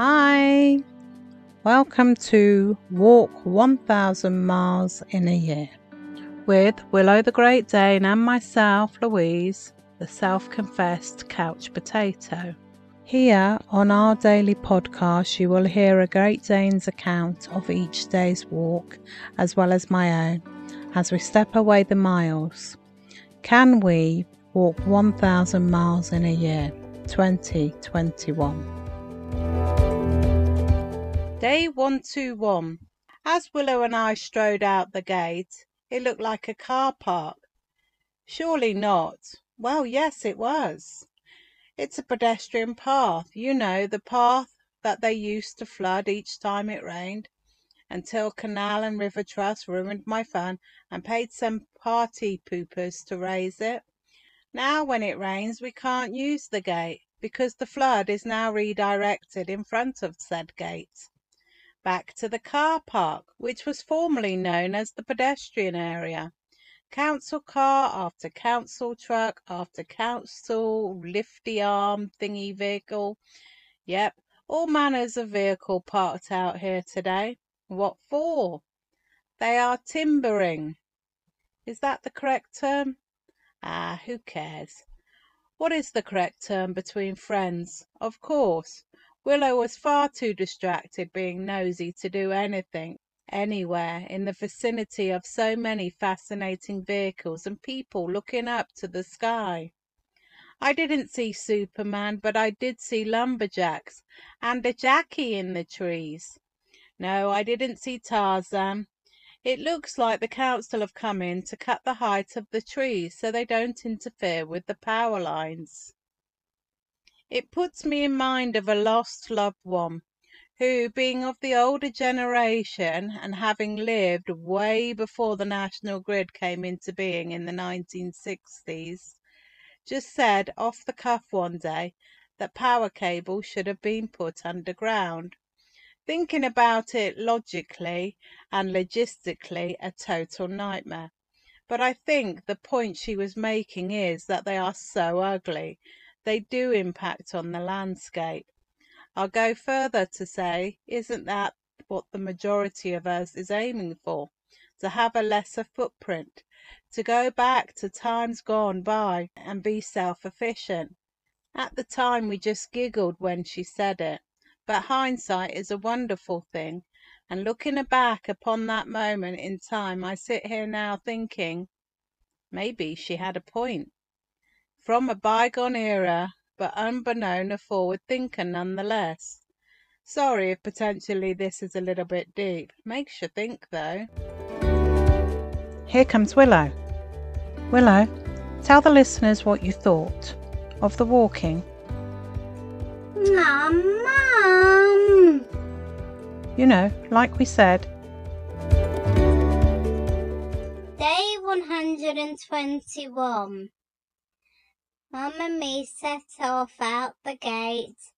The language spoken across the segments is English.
Hi, welcome to Walk 1000 Miles in a Year with Willow the Great Dane and myself, Louise, the self confessed couch potato. Here on our daily podcast, you will hear a Great Dane's account of each day's walk, as well as my own, as we step away the miles. Can we walk 1,000 miles in a year? 2021. Day 121. As Willow and I strode out the gate, it looked like a car park. Surely not. Well, yes, it was. It's a pedestrian path, you know, the path that they used to flood each time it rained, until Canal and River Trust ruined my fun and paid some party poopers to raise it. Now, when it rains, we can't use the gate because the flood is now redirected in front of said gate back to the car park, which was formerly known as the pedestrian area. Council car after council truck after council lifty arm thingy vehicle. Yep, all manners of vehicle parked out here today. What for? They are timbering. Is that the correct term? Ah, who cares? What is the correct term between friends? Of course. Willow was far too distracted being nosy to do anything, anywhere, in the vicinity of so many fascinating vehicles and people looking up to the sky. I didn't see Superman, but I did see lumberjacks and a Jackie in the trees. No, I didn't see Tarzan. It looks like the council have come in to cut the height of the trees so they don't interfere with the power lines. It puts me in mind of a lost loved one, who, being of the older generation and having lived way before the national grid came into being in the 1960s, just said off the cuff one day that power cables should have been put underground. Thinking about it logically and logistically, a total nightmare. But I think the point she was making is that they are so ugly they do impact on the landscape. I'll go further to say, isn't that what the majority of us is aiming for? To have a lesser footprint, to go back to times gone by and be self efficient. At the time we just giggled when she said it, but hindsight is a wonderful thing, and looking back upon that moment in time I sit here now thinking, maybe she had a point from a bygone era, but unbeknown a forward thinker nonetheless. Sorry if potentially this is a little bit deep. Makes you think though. Here comes Willow. Willow, tell the listeners what you thought of the walking. Mum, Mum. You know, like we said. Day 121. Mum and me set off out the gate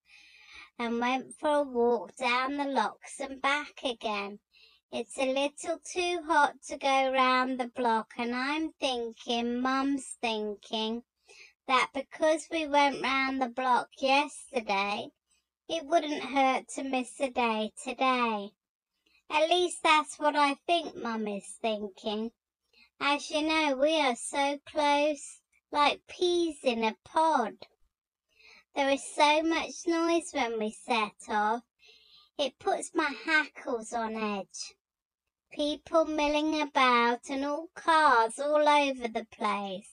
and went for a walk down the locks and back again. It's a little too hot to go round the block, and I'm thinking, Mum's thinking, that because we went round the block yesterday, it wouldn't hurt to miss a day today. At least that's what I think Mum is thinking. As you know, we are so close like peas in a pod. There is so much noise when we set off, it puts my hackles on edge. People milling about and all cars all over the place.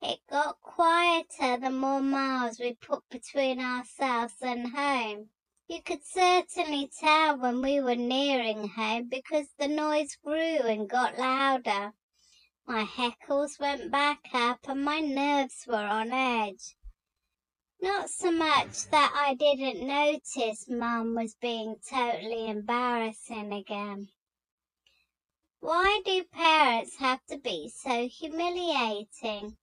It got quieter the more miles we put between ourselves and home. You could certainly tell when we were nearing home because the noise grew and got louder. My hackles went back up and my nerves were on edge. Not so much that I didn't notice Mum was being totally embarrassing again. Why do parents have to be so humiliating?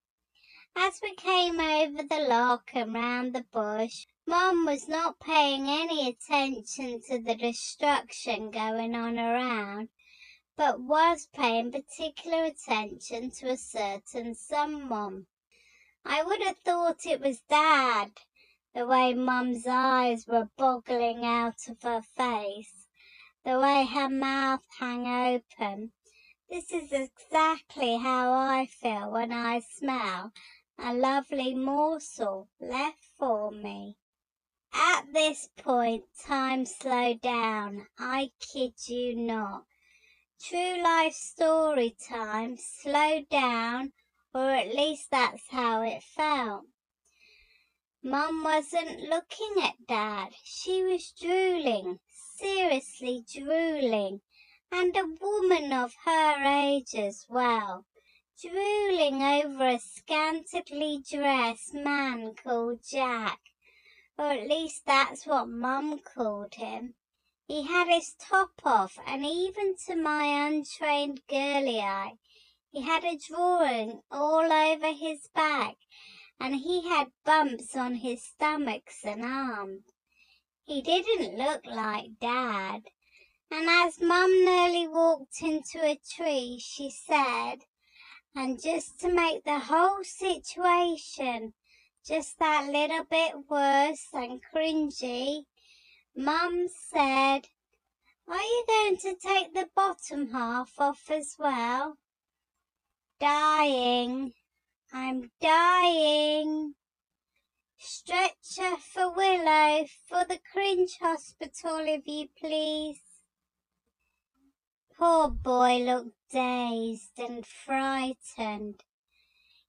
As we came over the lock and round the bush, Mum was not paying any attention to the destruction going on around but was paying particular attention to a certain someone. I would have thought it was Dad, the way Mum's eyes were boggling out of her face, the way her mouth hung open. This is exactly how I feel when I smell a lovely morsel left for me. At this point, time slowed down. I kid you not. True life story time slowed down, or at least that's how it felt. Mum wasn't looking at Dad. She was drooling, seriously drooling, and a woman of her age as well, drooling over a scantily dressed man called Jack, or at least that's what Mum called him. He had his top off, and even to my untrained girly eye, he had a drawing all over his back and he had bumps on his stomachs and arms. He didn't look like Dad. And as Mum nearly walked into a tree, she said, and just to make the whole situation just that little bit worse and cringy, Mum said, Are you going to take the bottom half off as well? Dying, I'm dying. Stretcher for Willow for the Cringe Hospital, if you please. Poor boy looked dazed and frightened.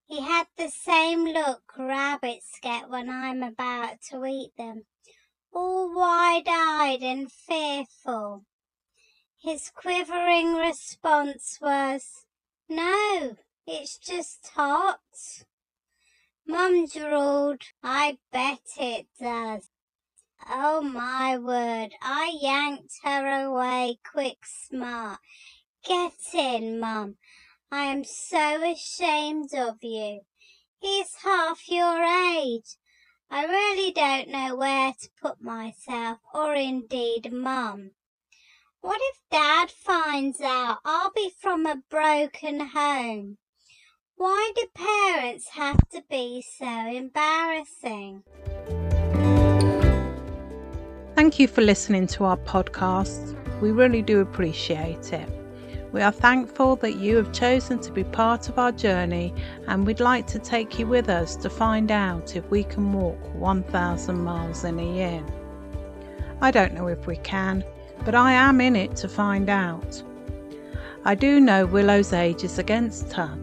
He had the same look rabbits get when I'm about to eat them, all wide-eyed and fearful. His quivering response was, No, it's just hot. Mum drawled, I bet it does. Oh my word, I yanked her away quick smart. Get in, Mum. I am so ashamed of you. He's half your age. I really don't know where to put myself, or indeed Mum. What if Dad finds out I'll be from a broken home? Why do parents have to be so embarrassing? Thank you for listening to our podcast. We really do appreciate it. We are thankful that you have chosen to be part of our journey and we'd like to take you with us to find out if we can walk 1,000 miles in a year. I don't know if we can, but I am in it to find out. I do know Willow's age is against her,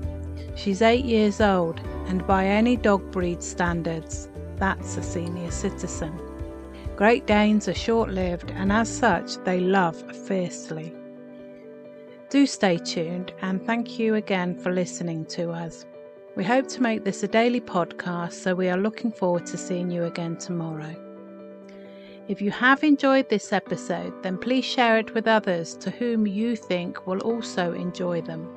She's eight years old, and by any dog breed standards, that's a senior citizen. Great Danes are short lived, and as such, they love fiercely. Do stay tuned, and thank you again for listening to us. We hope to make this a daily podcast, so we are looking forward to seeing you again tomorrow. If you have enjoyed this episode, then please share it with others to whom you think will also enjoy them.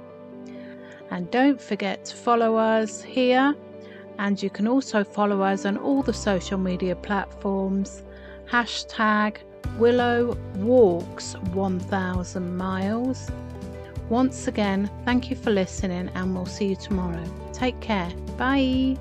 And don't forget to follow us here. And you can also follow us on all the social media platforms. Hashtag Willow Walks 1000 Miles. Once again, thank you for listening, and we'll see you tomorrow. Take care. Bye.